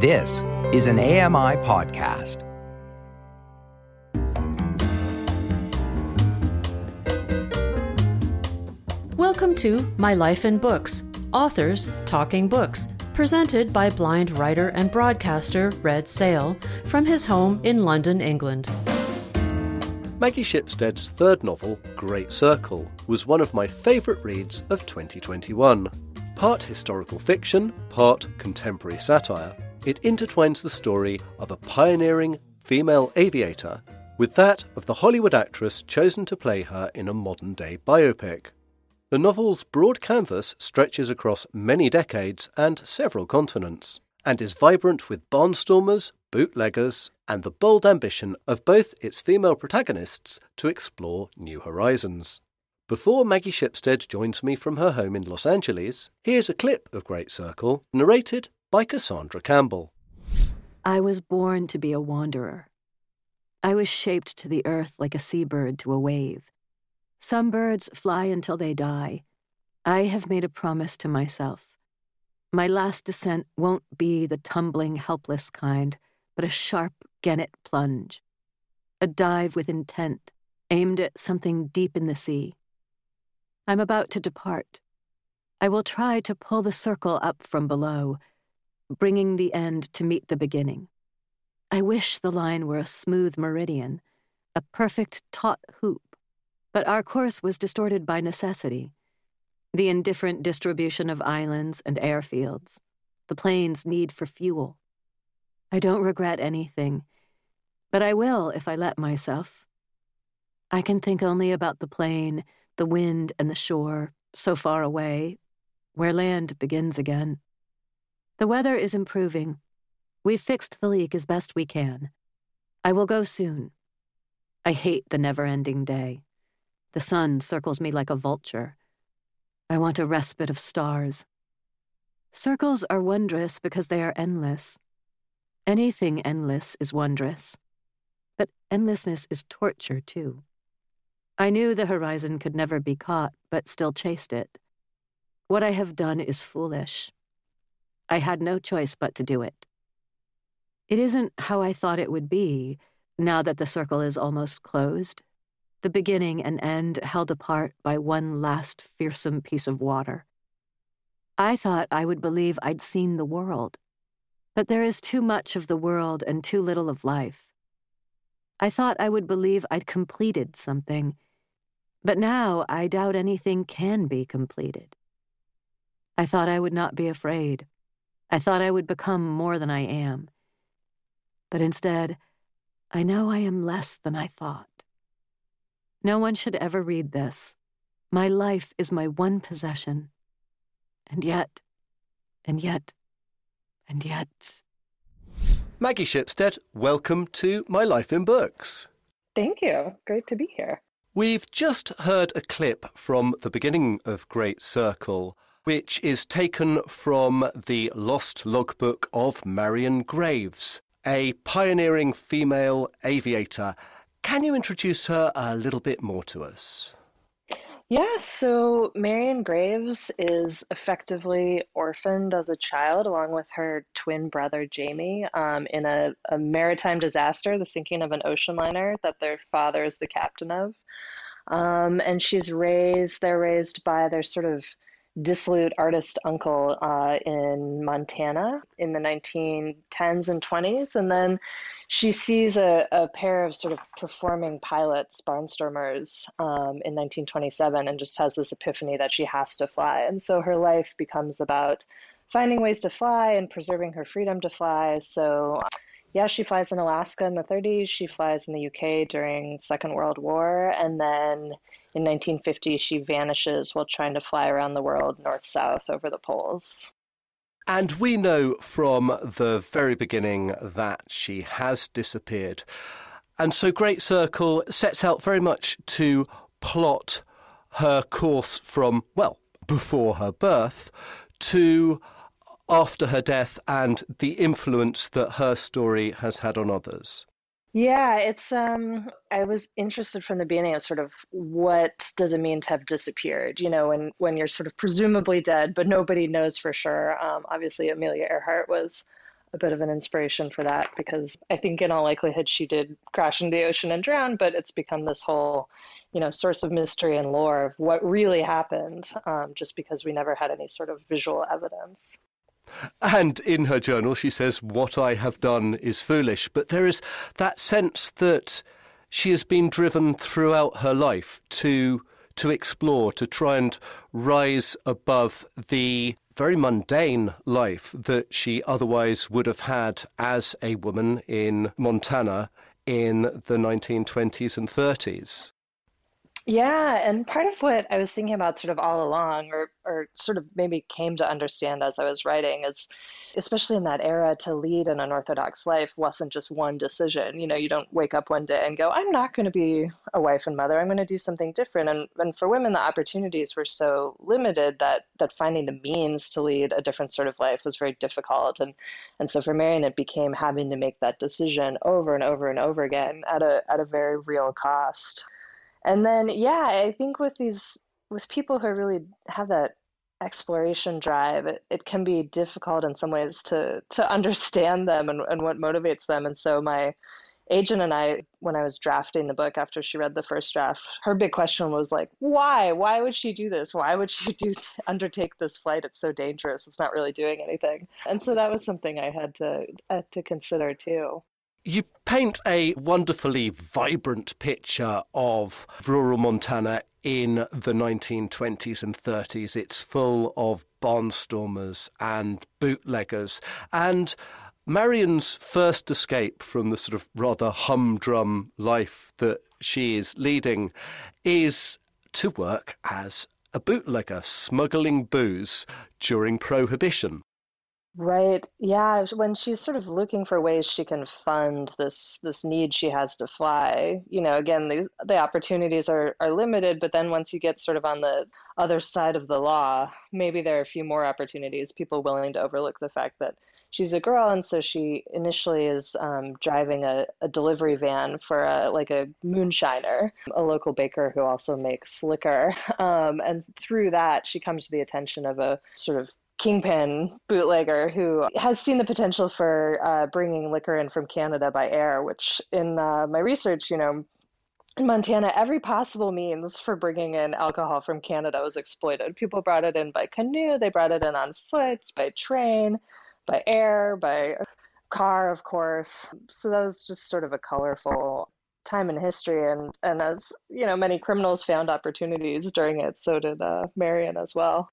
This is an AMI podcast. Welcome to My Life in Books Authors Talking Books, presented by blind writer and broadcaster Red Szell from his home in London, England. Maggie Shipstead's third novel, Great Circle, was one of my favourite reads of 2021. Part historical fiction, part contemporary satire, it intertwines the story of a pioneering female aviator with that of the Hollywood actress chosen to play her in a modern day biopic. The novel's broad canvas stretches across many decades and several continents, and is vibrant with barnstormers, bootleggers, and the bold ambition of both its female protagonists to explore new horizons. Before Maggie Shipstead joins me from her home in Los Angeles, here's a clip of Great Circle, narrated by Cassandra Campbell. I was born to be a wanderer. I was shaped to the earth like a seabird to a wave. Some birds fly until they die. I have made a promise to myself. My last descent won't be the tumbling, helpless kind, but a sharp gannet plunge. A dive with intent, aimed at something deep in the sea. I'm about to depart. I will try to pull the circle up from below, bringing the end to meet the beginning. I wish the line were a smooth meridian, a perfect taut hoop, but our course was distorted by necessity. The indifferent distribution of islands and airfields, the plane's need for fuel. I don't regret anything, but I will if I let myself. I can think only about the plane, the wind, and the shore, so far away, where land begins again. The weather is improving. We've fixed the leak as best we can. I will go soon. I hate the never ending day. The sun circles me like a vulture. I want a respite of stars. Circles are wondrous because they are endless. Anything endless is wondrous. But endlessness is torture, too. I knew the horizon could never be caught, but still chased it. What I have done is foolish. I had no choice but to do it. It isn't how I thought it would be, now that the circle is almost closed. The beginning and end held apart by one last fearsome piece of water. I thought I would believe I'd seen the world, but there is too much of the world and too little of life. I thought I would believe I'd completed something, but now I doubt anything can be completed. I thought I would not be afraid. I thought I would become more than I am. But instead, I know I am less than I thought. No one should ever read this. My life is my one possession. And yet, and yet, and yet. Maggie Shipstead, welcome to My Life in Books. Thank you. Great to be here. We've just heard a clip from the beginning of Great Circle which is taken from the lost logbook of Marian Graves, a pioneering female aviator. Can you introduce her a little bit more to us? Yeah, so Marian Graves is effectively orphaned as a child along with her twin brother Jamie um, in a, a maritime disaster, the sinking of an ocean liner that their father is the captain of. Um, and she's raised, they're raised by their sort of dissolute artist uncle uh, in Montana in the 1910s and 20s. And then she sees a, a pair of sort of performing pilots, barnstormers, um, in 1927 and just has this epiphany that she has to fly. And so her life becomes about finding ways to fly and preserving her freedom to fly. So yeah, she flies in Alaska in the 30s. She flies in the UK during Second World War, and then in 1950 she vanishes while trying to fly around the world north south over the poles. And we know from the very beginning that she has disappeared. And so Great Circle sets out very much to plot her course from, well, before her birth to after her death and the influence that her story has had on others. Yeah, it's um I was interested from the beginning of sort of what does it mean to have disappeared, you know, when when you're sort of presumably dead, but nobody knows for sure. Um, obviously Amelia Earhart was a bit of an inspiration for that because I think in all likelihood she did crash into the ocean and drown, but it's become this whole, you know, source of mystery and lore of what really happened, um, just because we never had any sort of visual evidence. And in her journal, she says, What I have done is foolish. But there is that sense that she has been driven throughout her life to to explore, to try and rise above the very mundane life that she otherwise would have had as a woman in Montana in the 1920s and 30s. Yeah, and part of what I was thinking about sort of all along, or or sort of maybe came to understand as I was writing, is especially in that era to lead an unorthodox life wasn't just one decision. You know, you don't wake up one day and go, I'm not going to be a wife and mother. I'm going to do something different. And and for women, the opportunities were so limited that that finding the means to lead a different sort of life was very difficult. And and so for Marian, it became having to make that decision over and over and over again at a at a very real cost. And then, yeah, I think with these, with people who really have that exploration drive, it, it can be difficult in some ways to to understand them and, and what motivates them. And so my agent and I, when I was drafting the book after she read the first draft, her big question was like, why? Why would she do this? Why would she do undertake this flight? It's so dangerous. It's not really doing anything. And so that was something I had to had to consider too. You paint a wonderfully vibrant picture of rural Montana in the 1920s and 30s. It's full of barnstormers and bootleggers. And Marian's first escape from the sort of rather humdrum life that she is leading is to work as a bootlegger, smuggling booze during Prohibition. Right. Yeah. When she's sort of looking for ways she can fund this this need she has to fly, you know, again, the the opportunities are are limited, but then once you get sort of on the other side of the law, maybe there are a few more opportunities. People willing to overlook the fact that she's a girl, and so she initially is um, driving a, a delivery van for a like a moonshiner, a local baker who also makes liquor. Um, and through that, she comes to the attention of a sort of kingpin bootlegger who has seen the potential for uh, bringing liquor in from Canada by air, which in uh, my research, you know, in Montana, every possible means for bringing in alcohol from Canada was exploited. People brought it in by canoe, they brought it in on foot, by train, by air, by car, of course. So that was just sort of a colorful time in history and and as you know many criminals found opportunities during it so did uh, marian as well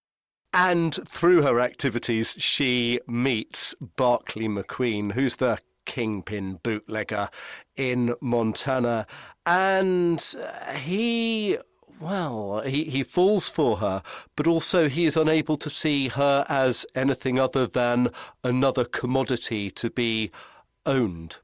and through her activities, she meets Barclay McQueen, who's the kingpin bootlegger in Montana. And uh, he well, he, he falls for her, but also he is unable to see her as anything other than another commodity to be owned.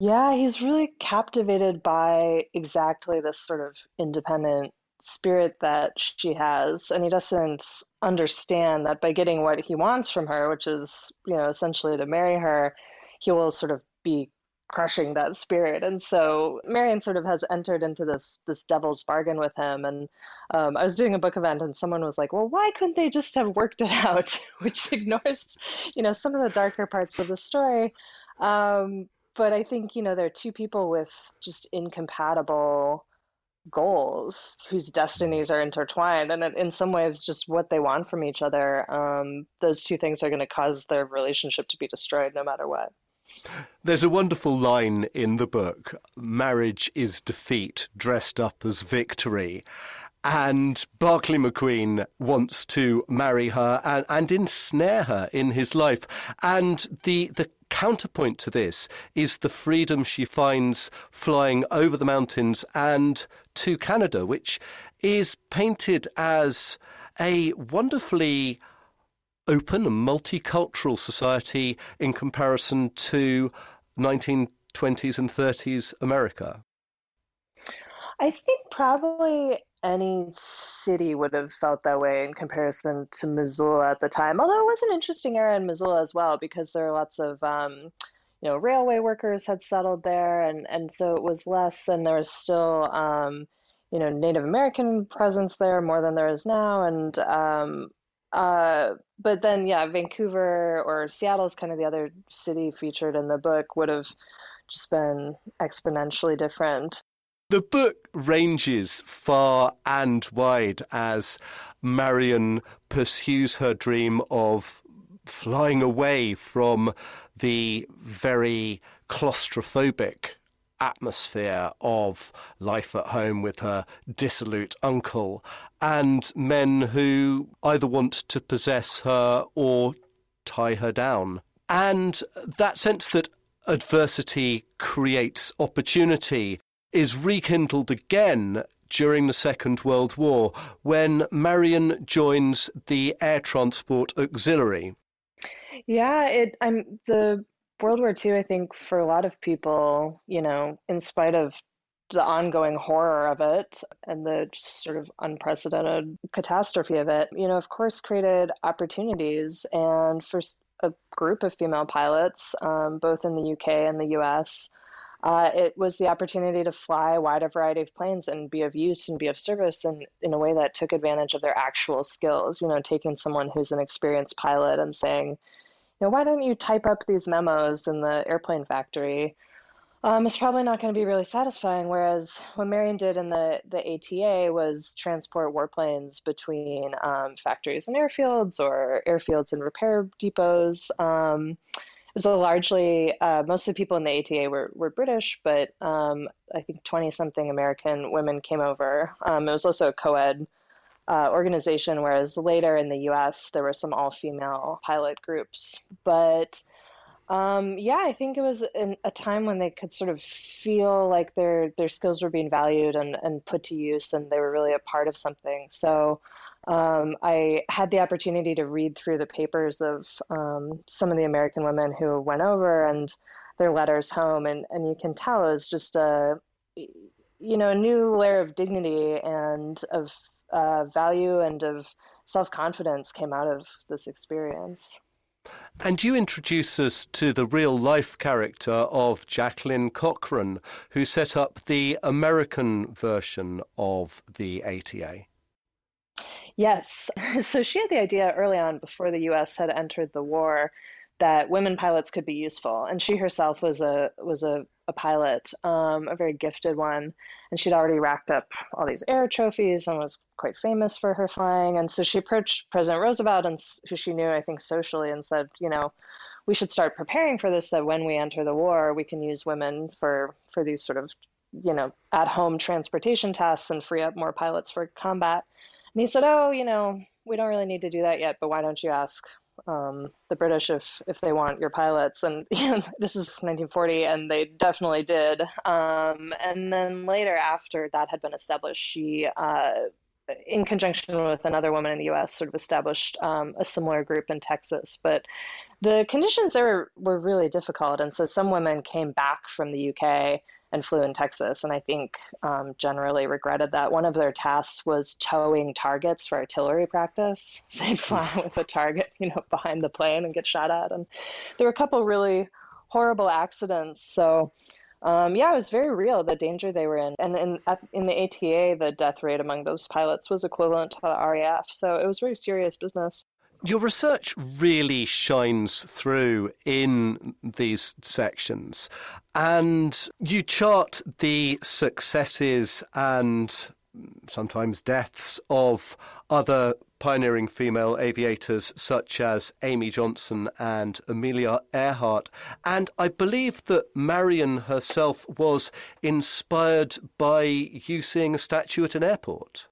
Yeah, he's really captivated by exactly this sort of independent spirit that she has and he doesn't understand that by getting what he wants from her which is you know essentially to marry her he will sort of be crushing that spirit. And so marian sort of has entered into this this devil's bargain with him. And um, i was doing a book event and someone was like well why couldn't they just have worked it out? Which ignores you know some of the darker parts of the story. Um, but i think you know there are two people with just incompatible goals whose destinies are intertwined and in some ways just what they want from each other um, those two things are going to cause their relationship to be destroyed no matter what there's a wonderful line in the book marriage is defeat dressed up as victory and Barclay McQueen wants to marry her and, and ensnare her in his life. And the, the counterpoint to this is the freedom she finds flying over the mountains and to Canada, which is painted as a wonderfully open and multicultural society in comparison to 1920s and 30s America. I think probably any city would have felt that way in comparison to Missoula at the time. Although it was an interesting era in Missoula as well because there are lots of um, you know railway workers had settled there, and and so it was less, and there was still um, you know Native American presence there more than there is now, and um, uh, but then, yeah, Vancouver or Seattle is kind of the other city featured in the book would have just been exponentially different. The book ranges far and wide as Marian pursues her dream of flying away from the very claustrophobic atmosphere of life at home with her dissolute uncle, and men who either want to possess her or tie her down. And that sense that adversity creates opportunity is rekindled again during the Second World War when Marian joins the Air Transport Auxiliary. Yeah, it I'm the World War II, I think for a lot of people, you know, in spite of the ongoing horror of it and the sort of unprecedented catastrophe of it, you know, of course, created opportunities. And for a group of female pilots, um, both in the UK and the US, uh, it was the opportunity to fly a wider variety of planes and be of use and be of service and in a way that took advantage of their actual skills. You know, taking someone who's an experienced pilot and saying, you know, why don't you type up these memos in the airplane factory? Um, it's probably not going to be really satisfying. Whereas what Marian did in the, the ATA was transport warplanes between um, factories and airfields or airfields and repair depots. Um, was a largely, uh, most of the people in the ATA were, were British, but um, I think 20 something American women came over. Um, it was also a co ed uh, organization, whereas later in the US, there were some all female pilot groups. But um, yeah, I think it was a time when they could sort of feel like their their skills were being valued and, and put to use, and they were really a part of something. So um, I had the opportunity to read through the papers of um, some of the American women who went over and their letters home, and, and you can tell it was just a you know a new layer of dignity and of uh, value and of self confidence came out of this experience. And you introduce us to the real life character of Jacqueline Cochran, who set up the American version of the ATA. Yes. So she had the idea early on, before the US had entered the war, that women pilots could be useful. And she herself was a was a a pilot, um, a very gifted one, and she'd already racked up all these air trophies and was quite famous for her flying. And so she approached President Roosevelt, and who she knew, I think, socially, and said, you know, we should start preparing for this. That when we enter the war, we can use women for for these sort of, you know, at home transportation tasks and free up more pilots for combat. And he said, oh, you know, we don't really need to do that yet, but why don't you ask um, the British if if they want your pilots. And you know, this is 1940, and they definitely did. Um, and then later, after that had been established, she. Uh, in conjunction with another woman in the U.S., sort of established um, a similar group in Texas. But the conditions there were, were really difficult, and so some women came back from the UK and flew in Texas. And I think um, generally regretted that. One of their tasks was towing targets for artillery practice. So they'd fly with a target, you know, behind the plane and get shot at. And there were a couple really horrible accidents. So um, yeah, it was very real the danger they were in. And in in the ATA, the death rate among those pilots was equivalent to the RAF. So it was very serious business. Your research really shines through in these sections, and you chart the successes and sometimes deaths of other pioneering female aviators such as Amy Johnson and Amelia Earhart. And I believe that Marian herself was inspired by you seeing a statue at an airport.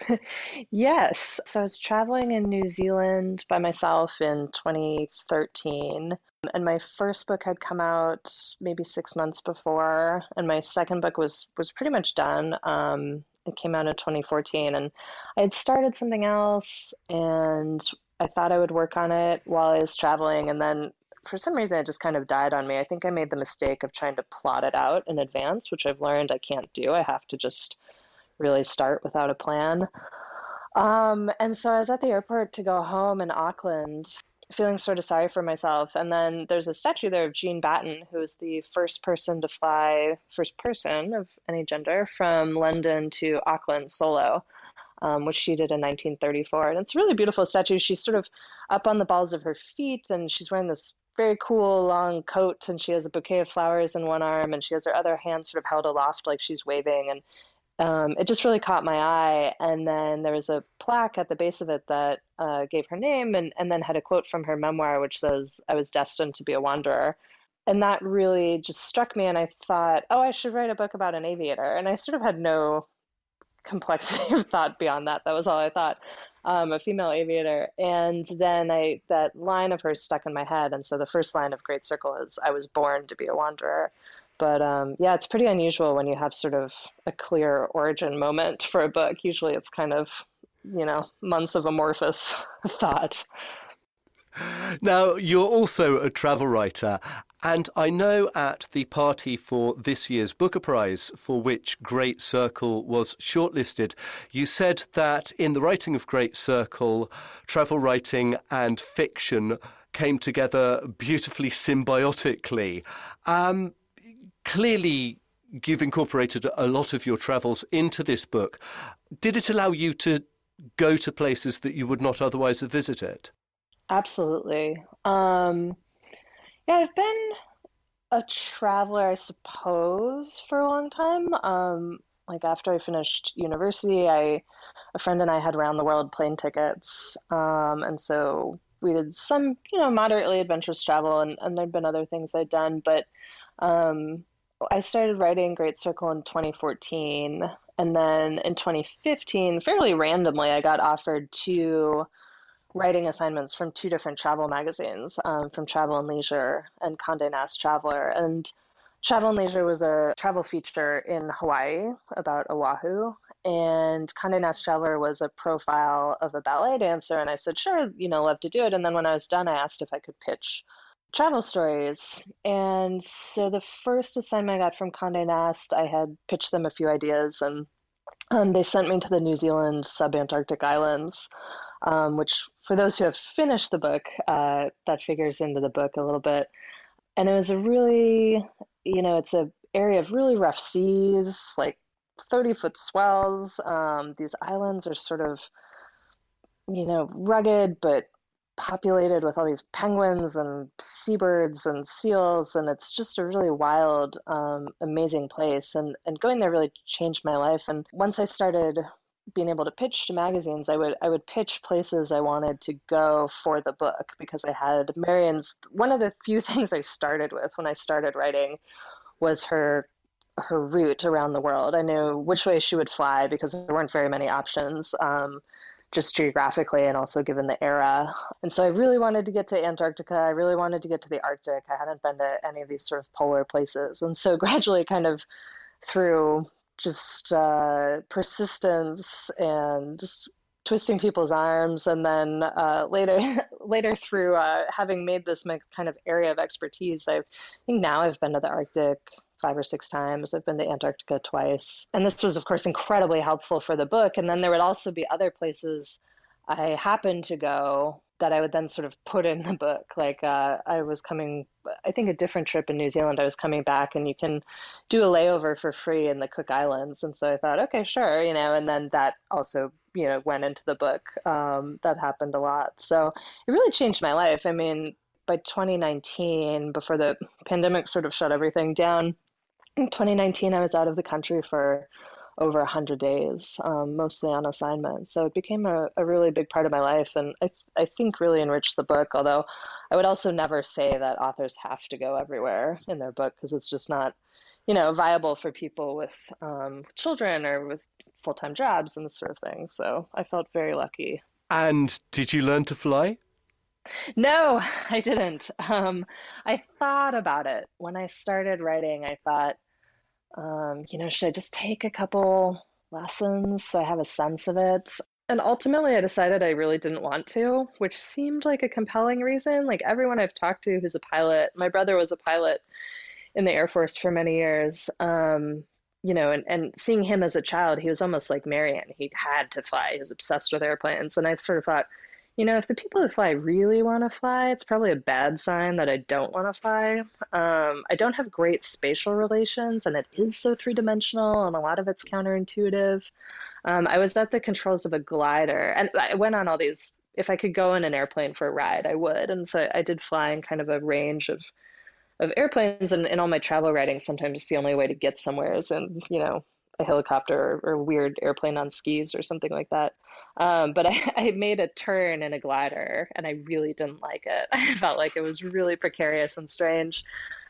yes. So I was traveling in New Zealand by myself in 2013. And my first book had come out maybe six months before, and my second book was was pretty much done. Um, it came out in 2014, and I had started something else, and I thought I would work on it while I was traveling, and then for some reason it just kind of died on me. I think I made the mistake of trying to plot it out in advance, which I've learned I can't do. I have to just really start without a plan. Um, and so I was at the airport to go home in Auckland, feeling sort of sorry for myself. And then there's a statue there of Jean Batten, who was the first person to fly, first person of any gender, from London to Auckland solo. um, which she did in 1934. And it's a really beautiful statue. She's sort of up on the balls of her feet, and she's wearing this very cool long coat, and she has a bouquet of flowers in one arm, and she has her other hand sort of held aloft like she's waving. And um, it just really caught my eye. And then there was a plaque at the base of it that uh, gave her name and, and then had a quote from her memoir, which says, I was destined to be a wanderer. And that really just struck me. And I thought, oh, I should write a book about an aviator. And I sort of had no complexity of thought beyond that. That was all I thought. Um, a female aviator. And then I that line of hers stuck in my head. And so the first line of Great Circle is I was born to be a wanderer. But um, yeah, it's pretty unusual when you have sort of a clear origin moment for a book. Usually it's kind of, you know, months of amorphous thought. Now, you're also a travel writer, and I know at the party for this year's Booker Prize, for which Great Circle was shortlisted, you said that in the writing of Great Circle, travel writing and fiction came together beautifully symbiotically. Um, clearly you've incorporated a lot of your travels into this book. Did it allow you to go to places that you would not otherwise have visited? Absolutely. Um, yeah, I've been a traveler, I suppose, for a long time. Um, like after I finished university, I a friend and I had round the world plane tickets, um, and so we did some, you know, moderately adventurous travel, and, and there'd been other things I'd done, but um, I started writing Great Circle in 2014. And then in 2015, fairly randomly, I got offered two writing assignments from two different travel magazines, um, from Travel and Leisure and Condé Nast Traveler. And Travel and Leisure was a travel feature in Hawaii about Oahu. And Condé Nast Traveler was a profile of a ballet dancer. And I said, sure, you know, love to do it. And then when I was done, I asked if I could pitch travel stories. And so the first assignment I got from Condé Nast, I had pitched them a few ideas, and um, they sent me to the New Zealand subantarctic islands, um, which, for those who have finished the book, uh, that figures into the book a little bit. And it was a really, you know, it's a area of really rough seas, like 30 foot swells. Um, these islands are sort of, you know, rugged but populated with all these penguins and seabirds and seals and it's just a really wild um, amazing place and, and going there really changed my life and once i started being able to pitch to magazines i would i would pitch places i wanted to go for the book because i had marian's one of the few things i started with when i started writing was her her route around the world. I knew which way she would fly because there weren't very many options um, just geographically and also given the era. And so I really wanted to get to Antarctica. I really wanted to get to the Arctic. I hadn't been to any of these sort of polar places. And so gradually, kind of through just uh, persistence and just twisting people's arms, and then uh, later, later through uh, having made this my kind of area of expertise, I think now I've been to the Arctic five or six times. I've been to Antarctica twice. And this was, of course, incredibly helpful for the book. And then there would also be other places I happened to go that I would then sort of put in the book. Like uh, I was coming, I think a different trip in New Zealand, I was coming back and you can do a layover for free in the Cook Islands. And so I thought, okay, sure, you know, and then that also, you know, went into the book. Um, that happened a lot. So it really changed my life. I mean, by 2019, before the pandemic sort of shut everything down, 2019, I was out of the country for over 100 days, um, mostly on assignment. So it became a, a, really big part of my life and I, I think really enriched the book. Although I would also never say that authors have to go everywhere in their book because it's just not, you know, viable for people with um, children or with full time jobs and this sort of thing. So I felt very lucky. And did you learn to fly? No, I didn't. Um, I thought about it when I started writing. I thought, um, you know, should I just take a couple lessons so I have a sense of it? And ultimately, I decided I really didn't want to, which seemed like a compelling reason. Like everyone I've talked to who's a pilot, my brother was a pilot in the Air Force for many years. Um, you know, and, and seeing him as a child, he was almost like Marian. He had to fly. He was obsessed with airplanes. And I sort of thought, you know, if the people who fly really want to fly, it's probably a bad sign that I don't want to fly. Um, I don't have great spatial relations, and it is so three dimensional, and a lot of it's counterintuitive. Um, I was at the controls of a glider, and I went on all these. If I could go in an airplane for a ride, I would. And so I did fly in kind of a range of of airplanes, and in all my travel writing, sometimes the only way to get somewhere is in you know a helicopter or, or a weird airplane on skis or something like that. Um, but I, I made a turn in a glider and I really didn't like it. I felt like it was really precarious and strange.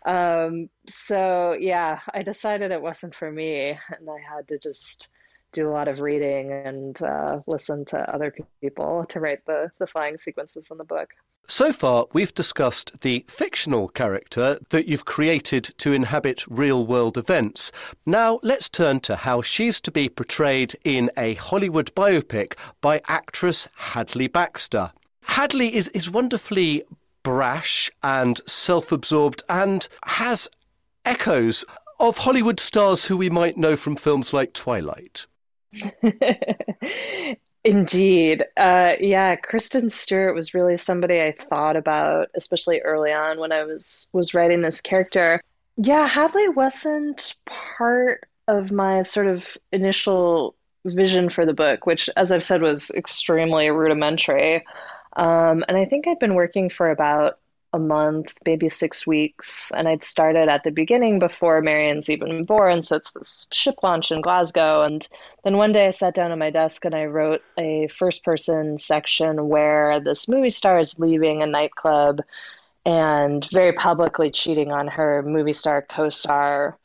Um, so yeah, I decided it wasn't for me and I had to just do a lot of reading and uh, listen to other people to write the, the flying sequences in the book. So far, we've discussed the fictional character that you've created to inhabit real world events. Now, let's turn to how she's to be portrayed in a Hollywood biopic by actress Hadley Baxter. Hadley is, is wonderfully brash and self absorbed and has echoes of Hollywood stars who we might know from films like Twilight. Indeed. Uh, yeah, Kristen Stewart was really somebody I thought about, especially early on when I was was writing this character. Yeah, Hadley wasn't part of my sort of initial vision for the book, which, as I've said, was extremely rudimentary. Um, and I think I'd been working for about a month, maybe six weeks. And I'd started at the beginning before Marian's even born. So it's this ship launch in Glasgow. And then one day I sat down at my desk and I wrote a first person section where this movie star is leaving a nightclub and very publicly cheating on her movie star co star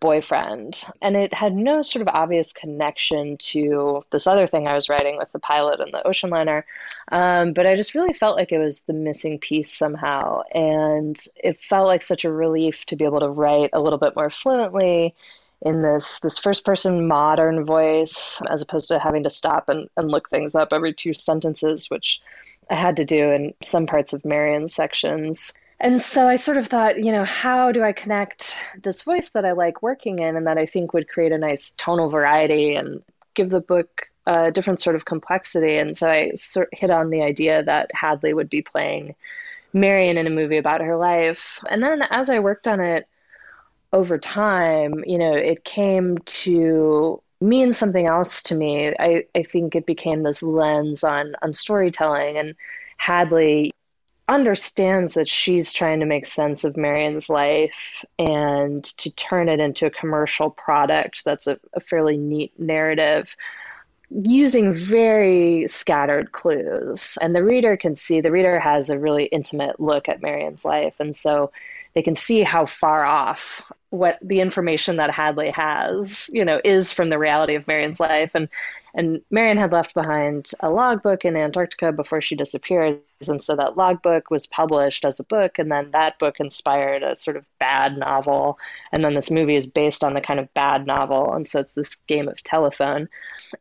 boyfriend. And it had no sort of obvious connection to this other thing I was writing with the pilot and the ocean liner. Um, but I just really felt like it was the missing piece somehow. And it felt like such a relief to be able to write a little bit more fluently in this this first person modern voice as opposed to having to stop and, and look things up every two sentences, which I had to do in some parts of Marian's sections. And so I sort of thought, you know, how do I connect this voice that I like working in and that I think would create a nice tonal variety and give the book a different sort of complexity? And so I sort hit on the idea that Hadley would be playing Marian in a movie about her life. And then as I worked on it over time, you know, it came to mean something else to me. I, I think it became this lens on on storytelling and Hadley understands that she's trying to make sense of Marian's life and to turn it into a commercial product that's a, a fairly neat narrative using very scattered clues. And the reader can see, the reader has a really intimate look at Marian's life. And so they can see how far off what the information that Hadley has, you know, is from the reality of Marian's life. And and Marian had left behind a logbook in Antarctica before she disappeared. And so that logbook was published as a book. And then that book inspired a sort of bad novel. And then this movie is based on the kind of bad novel. And so it's this game of telephone.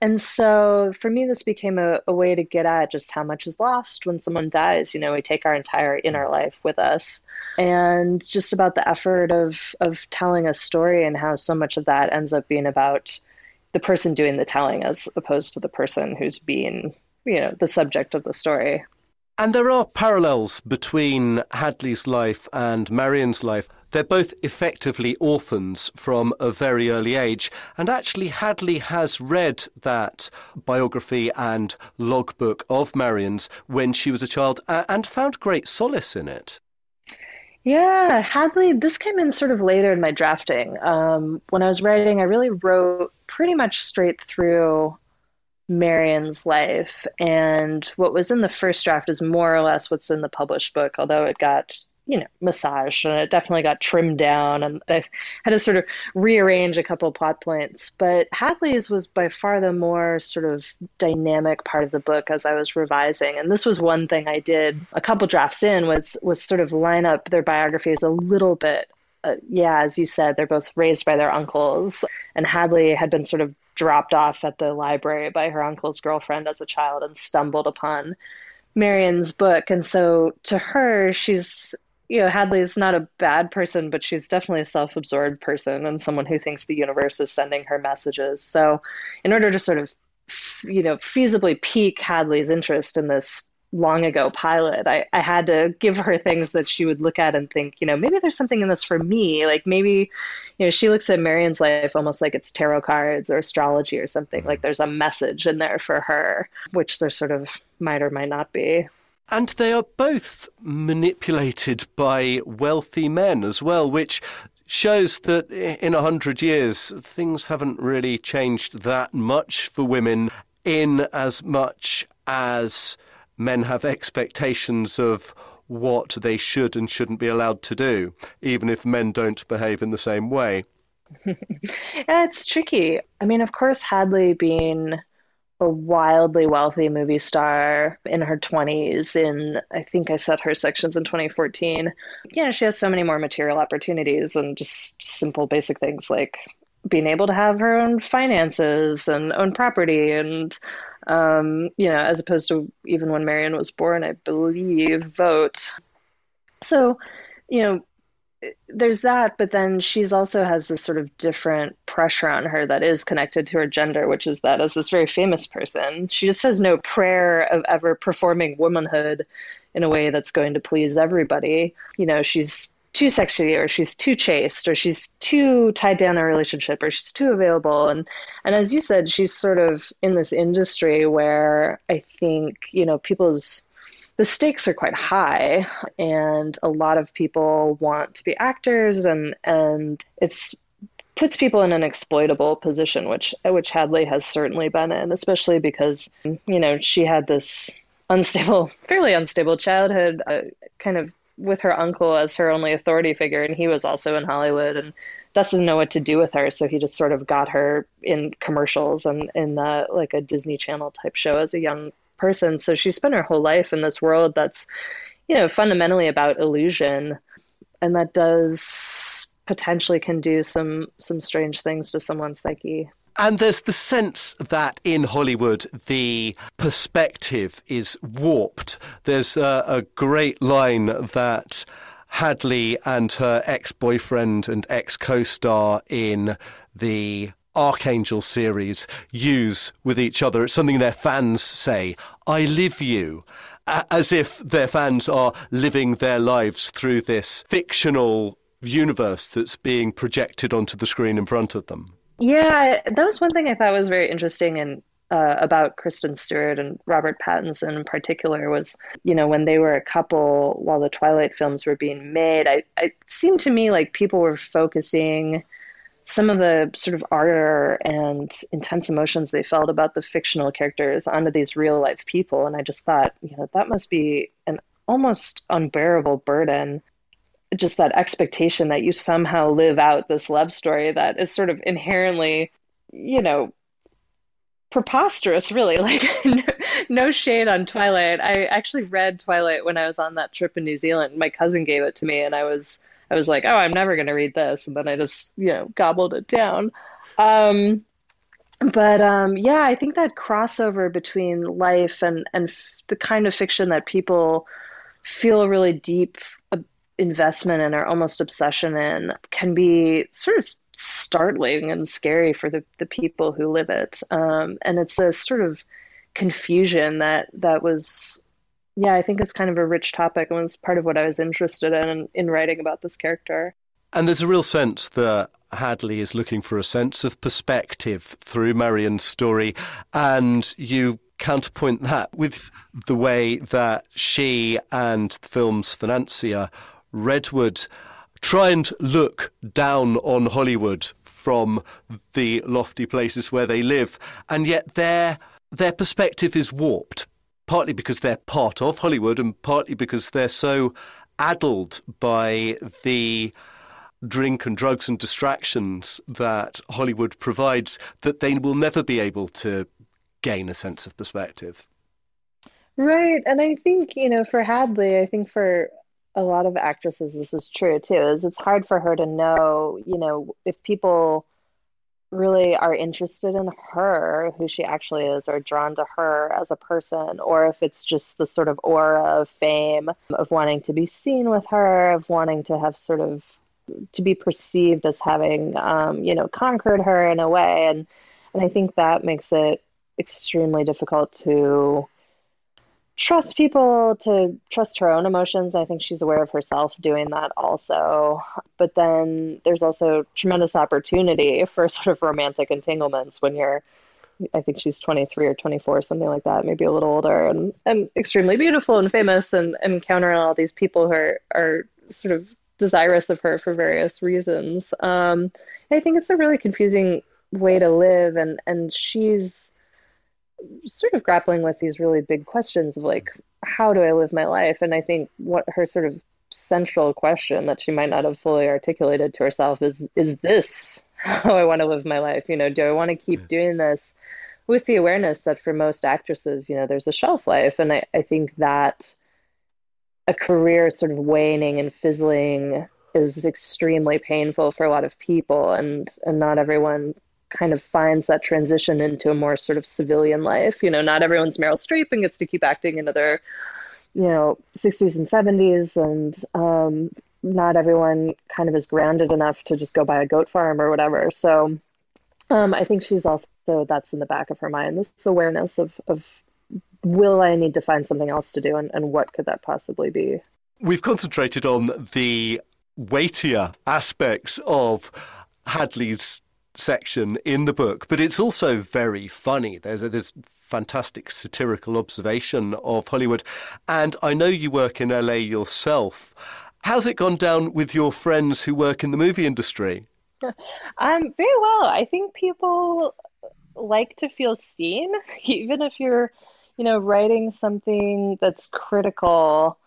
And so for me, this became a, a way to get at just how much is lost when someone dies. You know, we take our entire inner life with us. And just about the effort of, of telling a story and how so much of that ends up being about the person doing the telling as opposed to the person who's being, you know, the subject of the story. And there are parallels between Hadley's life and Marian's life. They're both effectively orphans from a very early age. And actually, Hadley has read that biography and logbook of Marian's when she was a child and found great solace in it. Yeah, Hadley, this came in sort of later in my drafting. Um, when I was writing, I really wrote pretty much straight through Marian's life. And what was in the first draft is more or less what's in the published book, although it got you know, massaged and it definitely got trimmed down and I had to sort of rearrange a couple plot points. But Hadley's was by far the more sort of dynamic part of the book as I was revising. And this was one thing I did a couple drafts in was was sort of line up their biographies a little bit. Uh, yeah, as you said, they're both raised by their uncles, and Hadley had been sort of dropped off at the library by her uncle's girlfriend as a child and stumbled upon Marian's book. And so to her, she's you know, Hadley is not a bad person, but she's definitely a self absorbed person and someone who thinks the universe is sending her messages. So, in order to sort of, you know, feasibly pique Hadley's interest in this long ago pilot, I, I had to give her things that she would look at and think, you know, maybe there's something in this for me. Like maybe, you know, she looks at Marian's life almost like it's tarot cards or astrology or something. Mm-hmm. Like there's a message in there for her, which there sort of might or might not be. And they are both manipulated by wealthy men as well, which shows that in a hundred years things haven't really changed that much for women in as much as men have expectations of what they should and shouldn't be allowed to do, even if men don't behave in the same way. yeah, it's tricky. I mean, of course, Hadley being a wildly wealthy movie star in her 20s in i think i set her sections in 2014 you know she has so many more material opportunities and just simple basic things like being able to have her own finances and own property and um, you know as opposed to even when marian was born i believe vote. So you know there's that but then she's also has this sort of different pressure on her that is connected to her gender which is that as this very famous person she just has no prayer of ever performing womanhood in a way that's going to please everybody. You know she's too sexy or she's too chaste or she's too tied down in a relationship or she's too available. And and as you said she's sort of in this industry where i think you know people's the stakes are quite high and a lot of people want to be actors and and it's puts people in an exploitable position which which Hadley has certainly been in especially because you know she had this unstable fairly unstable childhood uh, kind of with her uncle as her only authority figure, and he was also in Hollywood and doesn't know what to do with her, so he just sort of got her in commercials and in uh, like a Disney Channel type show as a young person. So she spent her whole life in this world that's, you know, fundamentally about illusion, and that does potentially can do some some strange things to someone's psyche. And there's the sense that in Hollywood the perspective is warped. There's a, a great line that Hadley and her ex boyfriend and ex co star in the Archangel series use with each other. It's something their fans say, I live you. As if their fans are living their lives through this fictional universe that's being projected onto the screen in front of them. Yeah, that was one thing I thought was very interesting and uh, about Kristen Stewart and Robert Pattinson in particular was, you know, when they were a couple while the Twilight films were being made, I, it seemed to me like people were focusing some of the sort of ardor and intense emotions they felt about the fictional characters onto these real life people. And I just thought, you know, that must be an almost unbearable burden just that expectation that you somehow live out this love story that is sort of inherently, you know, preposterous, really. Like, no, shade on Twilight. I actually read Twilight when I was on that trip in New Zealand. My cousin gave it to me, and I was, I was like, oh, I'm never going to read this, and then I just, you know, gobbled it down. Um, but um, yeah, I think that crossover between life and and f- the kind of fiction that people feel a really deep investment in or almost obsession in can be sort of startling and scary for the, the people who live it. Um, and it's a sort of confusion that that was yeah, I think it's kind of a rich topic and was part of what I was interested in in writing about this character. And there's a real sense that Hadley is looking for a sense of perspective through Marian's story, and you counterpoint that with the way that she and the film's financier Redwood try and look down on Hollywood from the lofty places where they live, and yet their their perspective is warped, partly because they're part of Hollywood, and partly because they're so addled by the drink and drugs and distractions that Hollywood provides that they will never be able to gain a sense of perspective. Right. And I think, you know, for Hadley, I think for a lot of actresses this is true too is it's hard for her to know you know if people really are interested in her who she actually is or drawn to her as a person or if it's just the sort of aura of fame of wanting to be seen with her of wanting to have sort of to be perceived as having um, you know conquered her in a way. And and i think that makes it extremely difficult to trust people, to trust her own emotions. I think she's aware of herself doing that also. But then there's also tremendous opportunity for sort of romantic entanglements when you're I think she's 23 or 24, something like that, maybe a little older, and, and extremely beautiful and famous, and, and encountering all these people who are, are sort of desirous of her for various reasons. Um, I think it's a really confusing way to live, and, and she's sort of grappling with these really big questions of like, how do I live my life? And I think what her sort of central question that she might not have fully articulated to herself is, is this how I want to live my life? You know, do I want to keep yeah. doing this with the awareness that for most actresses, you know, there's a shelf life. And I, I think that a career sort of waning and fizzling is extremely painful for a lot of people and and not everyone kind of finds that transition into a more sort of civilian life. You know, not everyone's Meryl Streep and gets to keep acting into their, you know, 60s and 70s, and um, not everyone kind of is grounded enough to just go buy a goat farm or whatever. So um, I think she's also that's in the back of her mind this awareness of of will I need to find something else to do and, and what could that possibly be? We've concentrated on the weightier aspects of Hadley's section in the book, but it's also very funny. There's a, there's fantastic satirical observation of Hollywood, and I know you work in LA yourself. How's it gone down with your friends who work in the movie industry? Um, very well. I think people like to feel seen, even if you're, you know, writing something that's critical.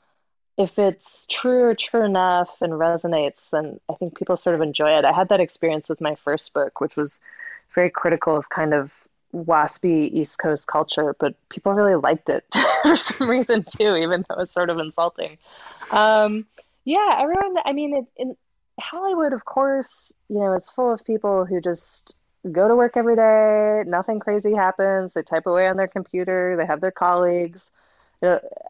If it's true or true enough and resonates, then I think people sort of enjoy it. I had that experience with my first book, which was very critical of kind of waspy East Coast culture, but people really liked it for some reason too, even though it was sort of insulting. Um, yeah, everyone. I mean, it, in Hollywood, of course, you know, is full of people who just go to work every day, nothing crazy happens. They type away on their computer, they have their colleagues,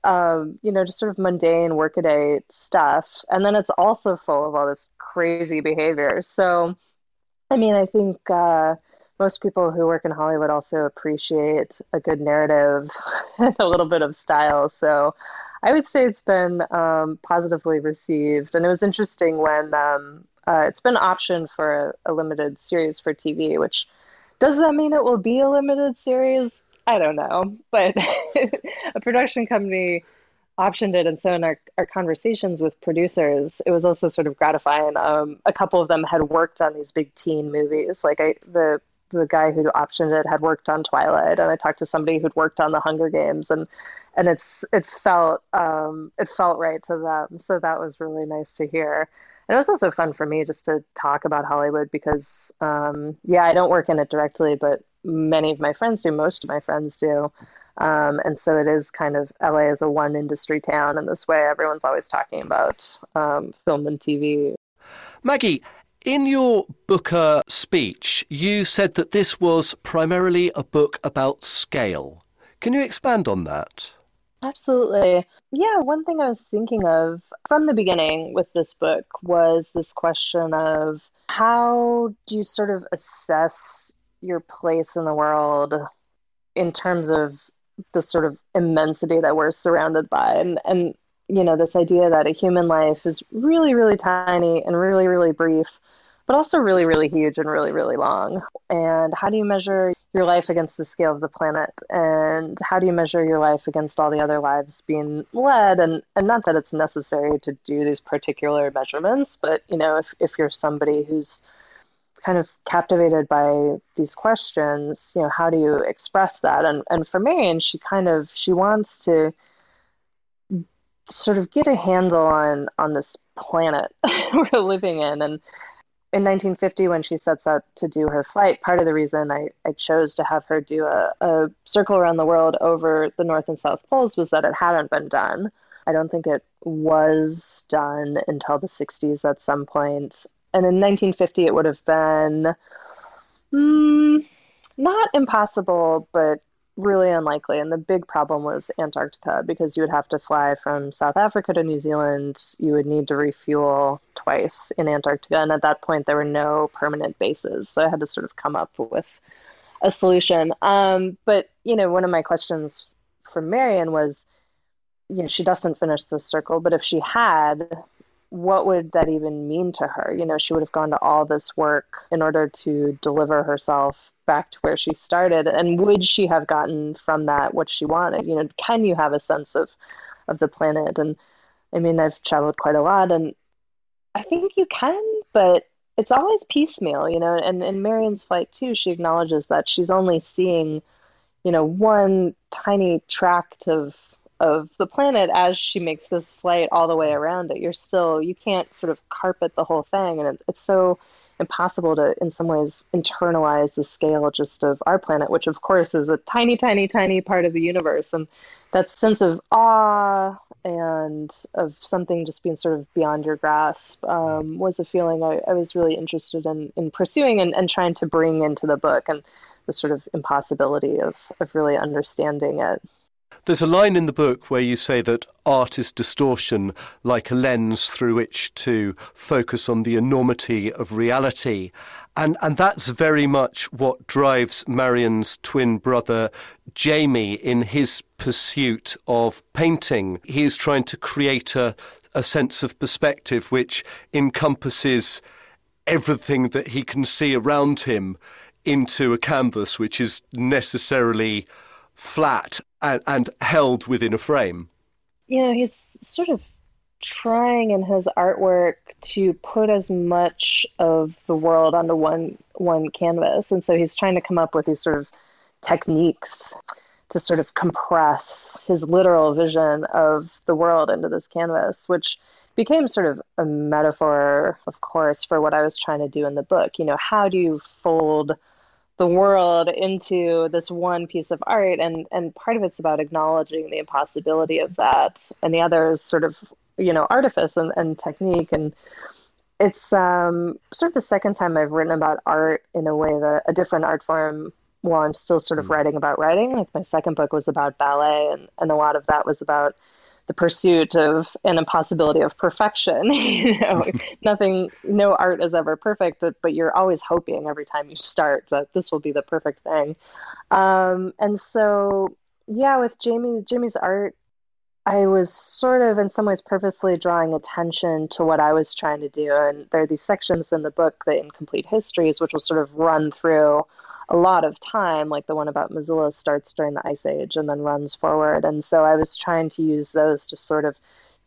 um, you know, just sort of mundane workaday stuff. And then it's also full of all this crazy behavior. So, I mean, I think uh, most people who work in Hollywood also appreciate a good narrative and a little bit of style. So, I would say it's been um, positively received. And it was interesting when um, uh, it's been optioned for a, a, limited series for TV, which does that mean it will be a limited series? I don't know. But a production company optioned it. And so in our, our conversations with producers, it was also sort of gratifying. Um, a couple of them had worked on these big teen movies. Like I, the the guy who optioned it had worked on Twilight, and I talked to somebody who'd worked on The Hunger Games, and and it's it felt um, it felt right to them. So that was really nice to hear. And it was also fun for me just to talk about Hollywood because, um, yeah, I don't work in it directly, but many of my friends do. Most of my friends do. Um, and so it is kind of LA is a one industry town in this way. Everyone's always talking about um, film and TV. Maggie, in your Booker speech, you said that this was primarily a book about scale. Can you expand on that? Absolutely. Yeah, one thing I was thinking of from the beginning with this book was this question of how do you sort of assess your place in the world in terms of the sort of immensity that we're surrounded by and and you know this idea that a human life is really really tiny and really really brief but also really, really huge and really, really long. And how do you measure your life against the scale of the planet? And how do you measure your life against all the other lives being led? And, and not that it's necessary to do these particular measurements, but you know, if, if you're somebody who's kind of captivated by these questions, you know, how do you express that? And and for Marian, she kind of she wants to sort of get a handle on on this planet we're living in and in 1950, when she sets out to do her flight, part of the reason I, I chose to have her do a, a circle around the world over the North and South Poles was that it hadn't been done. I don't think it was done until the 60s at some point. And in 1950, it would have been mm, not impossible, but really unlikely. And the big problem was Antarctica because you would have to fly from South Africa to New Zealand. You would need to refuel twice in Antarctica. And at that point, there were no permanent bases. So I had to sort of come up with a solution. Um, but, you know, one of my questions for Marian was you know, she doesn't finish the circle, but if she had, what would that even mean to her? You know, she would have gone to all this work in order to deliver herself back to where she started. And would she have gotten from that what she wanted? You know, can you have a sense of, of the planet? And I mean, I've traveled quite a lot and I think you can, but it's always piecemeal, you know. And in Marian's flight too, she acknowledges that she's only seeing, you know, one tiny tract of of the planet as she makes this flight all the way around it. You're still you can't sort of carpet the whole thing, and it, it's so impossible to, in some ways, internalize the scale just of our planet, which of course is a tiny, tiny, tiny part of the universe, and that sense of awe and of something just being sort of beyond your grasp um, was a feeling I, I, was really interested in, in pursuing and, and trying to bring into the book and the sort of impossibility of, of really understanding it. There's a line in the book where you say that art is distortion, like a lens through which to focus on the enormity of reality. And, and that's very much what drives Marian's twin brother, Jamie, in his pursuit of painting. He is trying to create a, a sense of perspective which encompasses everything that he can see around him into a canvas which is necessarily flat and, and held within a frame. You know, he's sort of trying in his artwork to put as much of the world onto one one canvas and so he's trying to come up with these sort of techniques to sort of compress his literal vision of the world into this canvas which became sort of a metaphor of course for what I was trying to do in the book you know how do you fold the world into this one piece of art and and part of it's about acknowledging the impossibility of that and the other is sort of you know artifice and, and technique and it's um, sort of the second time I've written about art in a way that a different art form while I'm still sort of mm. writing about writing. Like my second book was about ballet and, and a lot of that was about the pursuit of an impossibility of perfection. you know, nothing, no art is ever perfect, but, but, you're always hoping every time you start that this will be the perfect thing. Um, and so, yeah, with Jamie, Jamie's art, I was sort of, in some ways, purposely drawing attention to what I was trying to do. And there are these sections in the book, the incomplete histories, which will sort of run through a lot of time, like the one about Missoula starts during the Ice Age and then runs forward. And so I was trying to use those to sort of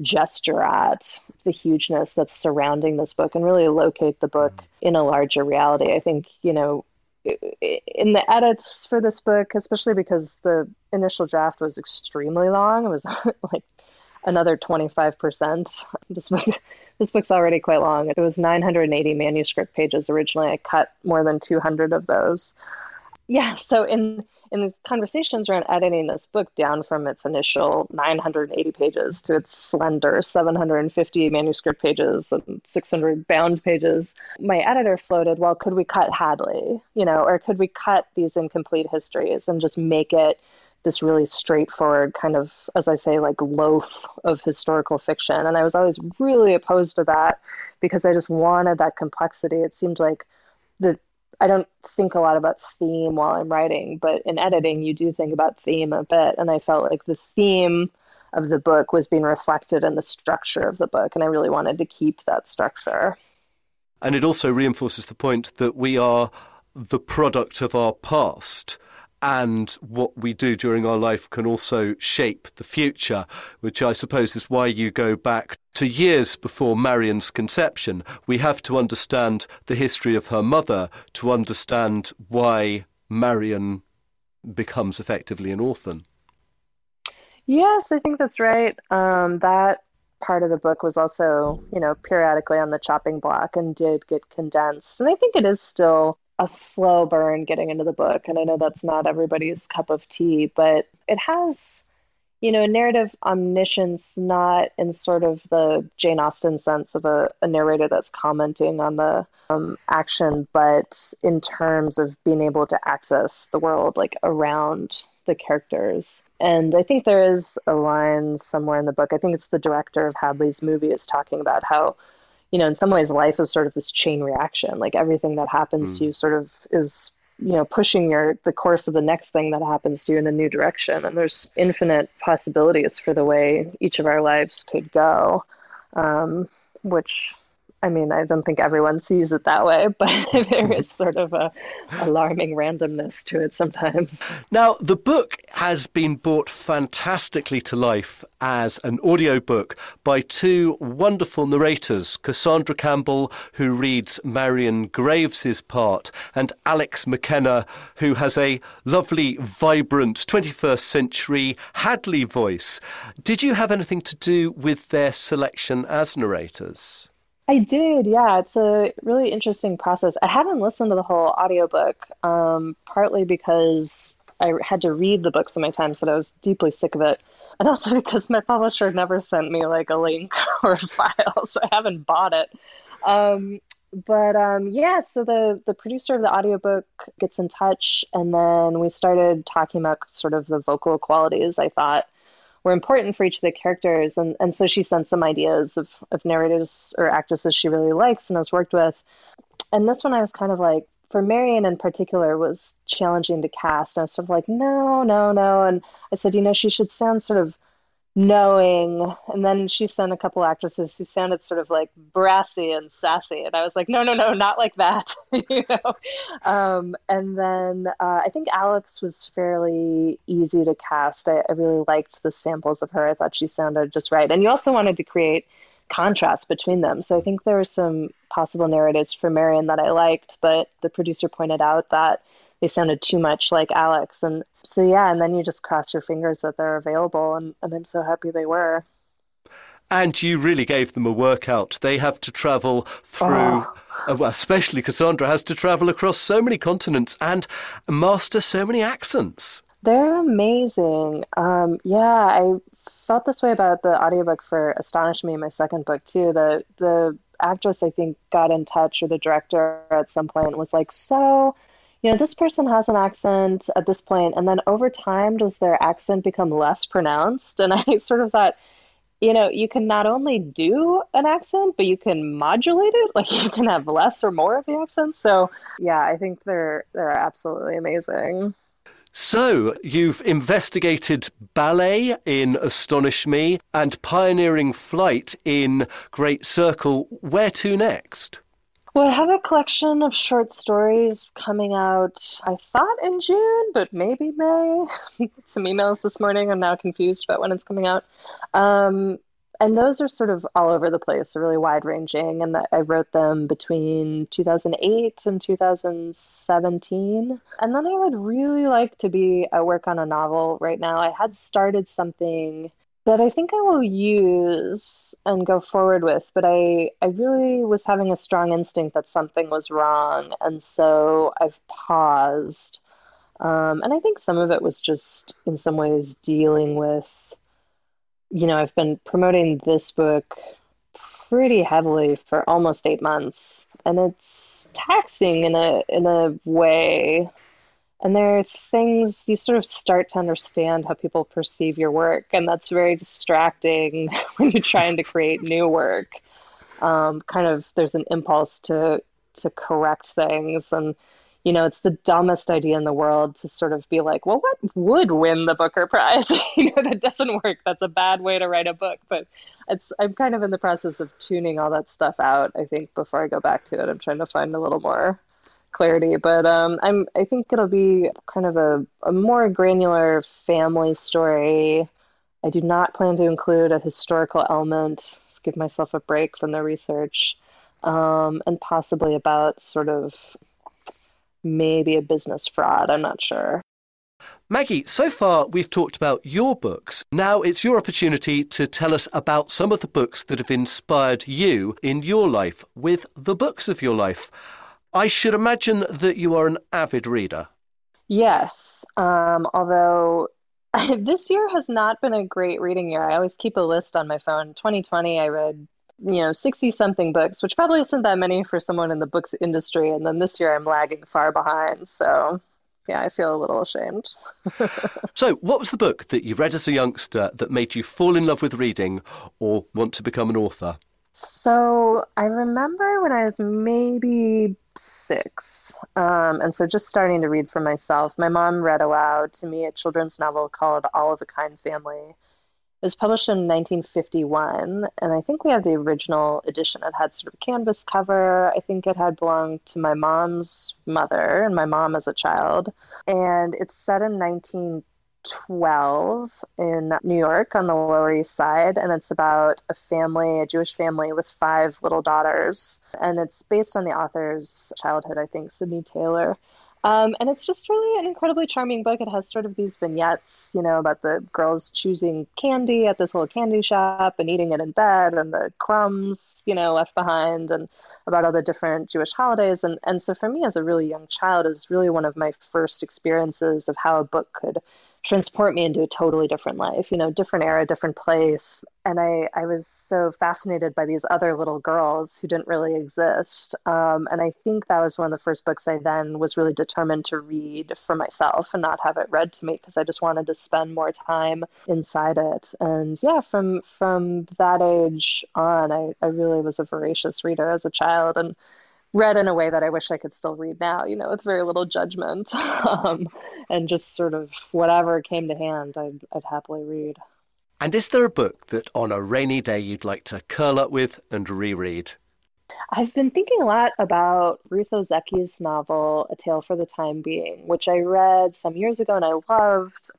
gesture at the hugeness that's surrounding this book and really locate the book mm-hmm. in a larger reality. I think, you know, in the edits for this book, especially because the initial draft was extremely long, it was like another 25%. This book, this book's already quite long. It was 980 manuscript pages originally. I cut more than 200 of those. Yeah, so in in these conversations around editing this book down from its initial 980 pages to its slender 750 manuscript pages and 600 bound pages, my editor floated, well, could we cut Hadley, you know, or could we cut these incomplete histories and just make it this really straightforward kind of, as I say, like loaf of historical fiction. And I was always really opposed to that because I just wanted that complexity. It seemed like the I don't think a lot about theme while I'm writing, but in editing, you do think about theme a bit. And I felt like the theme of the book was being reflected in the structure of the book. And I really wanted to keep that structure. And it also reinforces the point that we are the product of our past and what we do during our life can also shape the future, which I suppose is why you go back to years before Marian's conception. We have to understand the history of her mother to understand why Marian becomes effectively an orphan. Yes, I think that's right. Um, that part of the book was also, you know, periodically on the chopping block and did get condensed. And I think it is still a slow burn getting into the book. And I know that's not everybody's cup of tea, but it has, you know, narrative omniscience, not in sort of the Jane Austen sense of a, a narrator that's commenting on the um, action, but in terms of being able to access the world like around the characters. And I think there is a line somewhere in the book. I think it's the director of Hadley's movie is talking about how you know, in some ways, life is sort of this chain reaction. Like everything that happens mm. to you sort of is you know pushing your the course of the next thing that happens to you in a new direction and there's infinite possibilities for the way each of our lives could go um, which I mean, I don't think everyone sees it that way, but there is sort of a alarming randomness to it sometimes. Now, the book has been brought fantastically to life as an audiobook by two wonderful narrators, Cassandra Campbell, who reads Marian Graves's part, and Alex McKenna, who has a lovely, vibrant 21st century Hadley voice. Did you have anything to do with their selection as narrators? I did, yeah. It's a really interesting process. I haven't listened to the whole audiobook, um, partly because I had to read the book so many times that I was deeply sick of it. And also because my publisher never sent me like a link or a file, so I haven't bought it. Um, but um, yeah, so the the producer of the audiobook gets in touch, and then we started talking about sort of the vocal qualities. I thought were important for each of the characters. And, and so she sent some ideas of, of narrators or actresses she really likes and has worked with. And this one I was kind of like, for Marian in particular, was challenging to cast. I was sort of like, no, no, no. And I said, you know, she should sound sort of knowing and then she sent a couple actresses who sounded sort of like brassy and sassy and i was like no no no not like that you know? Um, and then uh, i think alex was fairly easy to cast. I, I really liked the samples of her. I thought she sounded just right. And you also wanted to create contrast between them. So i think there were some possible narratives for marian that i liked but the producer pointed out that they sounded too much like Alex. And so, yeah, and then you just cross your fingers that they're available. And, and I'm so happy they were. And you really gave them a workout. They have to travel through, oh. Uh, well, especially Cassandra has to travel across so many continents and master so many accents. They're amazing. Um, yeah, I felt this way about the audiobook for Astonish Me, my second book, too. The, the actress, I think, got in touch, or the director at some point was like, So, you know, this person has an accent at this point, and then over time, does their accent become less pronounced? And I sort of thought, you know, you can not only do an accent, but you can modulate it. Like you can have less or more of the accent. So yeah, I think they're they're absolutely amazing. So, you've investigated ballet in Astonish Me and pioneering flight in Great Circle. Where to next? Well, I have a collection of short stories coming out, I thought in June, but maybe May. Some emails this morning. I'm now confused about when it's coming out. Um, and those are sort of all over the place, really wide ranging. And I wrote them between 2008 and 2017. And then I would really like to be at work on a novel right now. I had started something that I think I will use and go forward with, but I, I really was having a strong instinct that something was wrong. And so I've paused. Um, and I think some of it was just in some ways dealing with, you know, I've been promoting this book pretty heavily for almost eight months. And it's taxing in a in a way and there are things you sort of start to understand how people perceive your work, and that's very distracting when you're trying to create new work. Um, kind of, there's an impulse to to correct things, and you know, it's the dumbest idea in the world to sort of be like, well, what would win the Booker Prize? you know, that doesn't work. That's a bad way to write a book. But it's I'm kind of in the process of tuning all that stuff out. I think before I go back to it, I'm trying to find a little more clarity, but um, I'm I think it'll be kind of a, a more granular family story. I do not plan to include a historical element. give myself a break from the research, um, and possibly about sort of maybe a business fraud. I'm not sure. Maggie, so far we've talked about your books. Now it's your opportunity to tell us about some of the books that have inspired you in your life with the books of your life. I should imagine that you are an avid reader. Yes, um, although this year has not been a great reading year. I always keep a list on my phone. 2020, I read, you know, 60 something books, which probably isn't that many for someone in the books industry. And then this year I'm lagging far behind. So, yeah, I feel a little ashamed. so, what was the book that you read as a youngster that made you fall in love with reading or want to become an author? So I remember when I was maybe six, um, and so just starting to read for myself. My mom read aloud to me a children's novel called All of a Kind Family. It was published in 1951, and I think we have the original edition. It had sort of a canvas cover. I think it had belonged to my mom's mother and my mom as a child. And it's set in 19 12 in New York on the Lower East Side, and it's about a family, a Jewish family with five little daughters. And it's based on the author's childhood, I think, Sydney Taylor. Um, and it's just really an incredibly charming book. It has sort of these vignettes, you know, about the girls choosing candy at this little candy shop and eating it in bed and the crumbs, you know, left behind and about all the different Jewish holidays. And, and so for me as a really young child, was really one of my first experiences of how a book could transport me into a totally different life, you know, different era, different place. And I, I was so fascinated by these other little girls who didn't really exist. Um, and I think that was one of the first books I then was really determined to read for myself and not have it read to me because I just wanted to spend more time inside it. And yeah, from from that age on, I, I really was a voracious reader as a child. And read in a way that I wish I could still read now, you know, with very little judgment um, and just sort of whatever came to hand, I'd, I'd happily read. And is there a book that on a rainy day you'd like to curl up with and reread? I've been thinking a lot about Ruth Ozeki's novel, A Tale for the Time Being, which I read some years ago and I loved.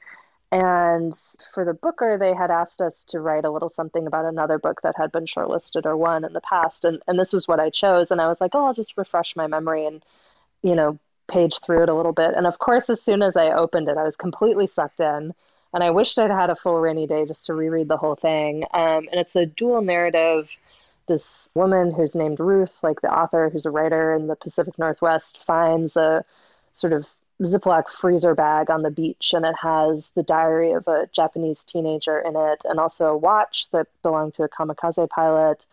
And for the Booker, they had asked us to write a little something about another book that had been shortlisted or won in the past. And, and this was what I chose. And I was like, oh, I'll just refresh my memory and, you know, page through it a little bit. And of course, as soon as I opened it, I was completely sucked in. And I wished I'd had a full rainy day just to reread the whole thing. Um, and it's a dual narrative. This woman who's named Ruth, like the author who's a writer in the Pacific Northwest, finds a sort of Ziploc freezer bag on the beach, and it has the diary of a Japanese teenager in it, and also a watch that belonged to a kamikaze pilot,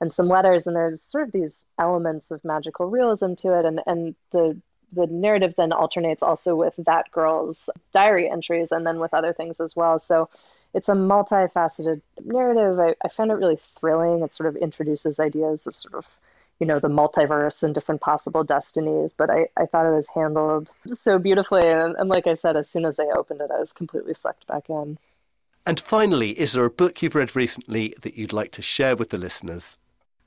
and some letters. And there's sort of these elements of magical realism to it, and and the the narrative then alternates also with that girl's diary entries, and then with other things as well. So it's a multifaceted narrative. I, I found it really thrilling. It sort of introduces ideas of sort of you know the multiverse and different possible destinies but i, I thought it was handled so beautifully. And, and like i said as soon as i opened it i was completely sucked back in. And finally is there a book you've read recently that you'd like to share with the listeners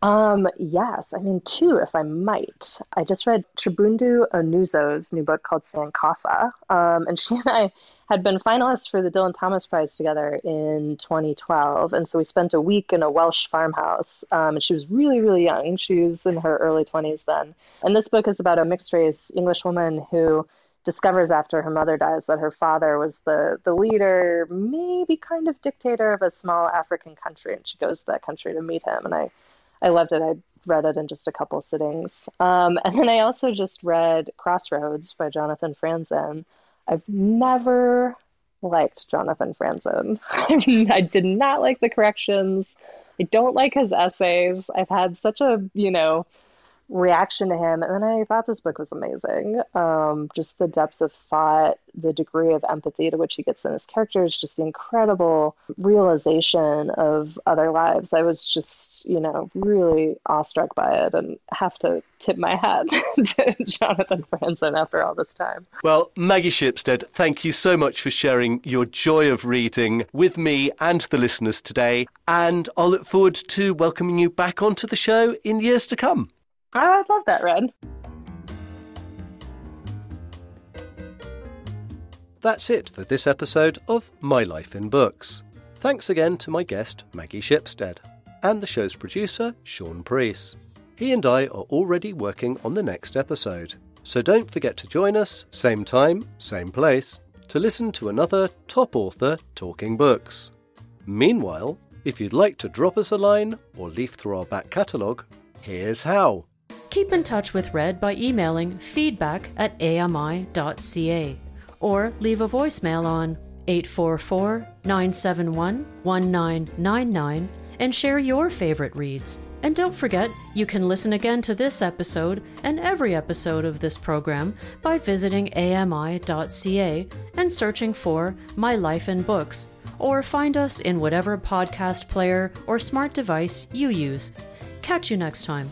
um, yes, I mean two, if I might. I just read Chibundu Onuzo's new book called Sankofa, um, and she and I had been finalists for the Dylan Thomas Prize together in 2012. And so we spent a week in a Welsh farmhouse. Um, and she was really, really young. She was in her early 20s then. And this book is about a mixed race English woman who discovers after her mother dies that her father was the, the leader, maybe kind of dictator of a small African country. And she goes to that country to meet him. And I, I loved it. I read it in just a couple sittings. Um, and then I also just read Crossroads by Jonathan Franzen. I've never liked Jonathan Franzen. I did not like the corrections. I don't like his essays. I've had such a, you know, reaction to him. And then I thought this book was amazing. Um, just the depth of thought, the degree of empathy to which he gets in his characters, just the incredible realization of other lives. I was just, you know, really awestruck by it and have to tip my hat to Jonathan Franzen after all this time. Well, Maggie Shipstead, thank you so much for sharing your joy of reading with me and the listeners today. And I'll look forward to welcoming you back onto the show in years to come. I love that, Red. That's it for this episode of My Life in Books. Thanks again to my guest, Maggie Shipstead, and the show's producer, Sean Priest. He and I are already working on the next episode, so don't forget to join us, same time, same place, to listen to another top author talking books. Meanwhile, if you'd like to drop us a line or leaf through our back catalogue, here's how. Keep in touch with Red by emailing feedback at ami.ca or leave a voicemail on 844 971 1999 and share your favorite reads. And don't forget, you can listen again to this episode and every episode of this program by visiting ami.ca and searching for My Life in Books, or find us in whatever podcast player or smart device you use. Catch you next time.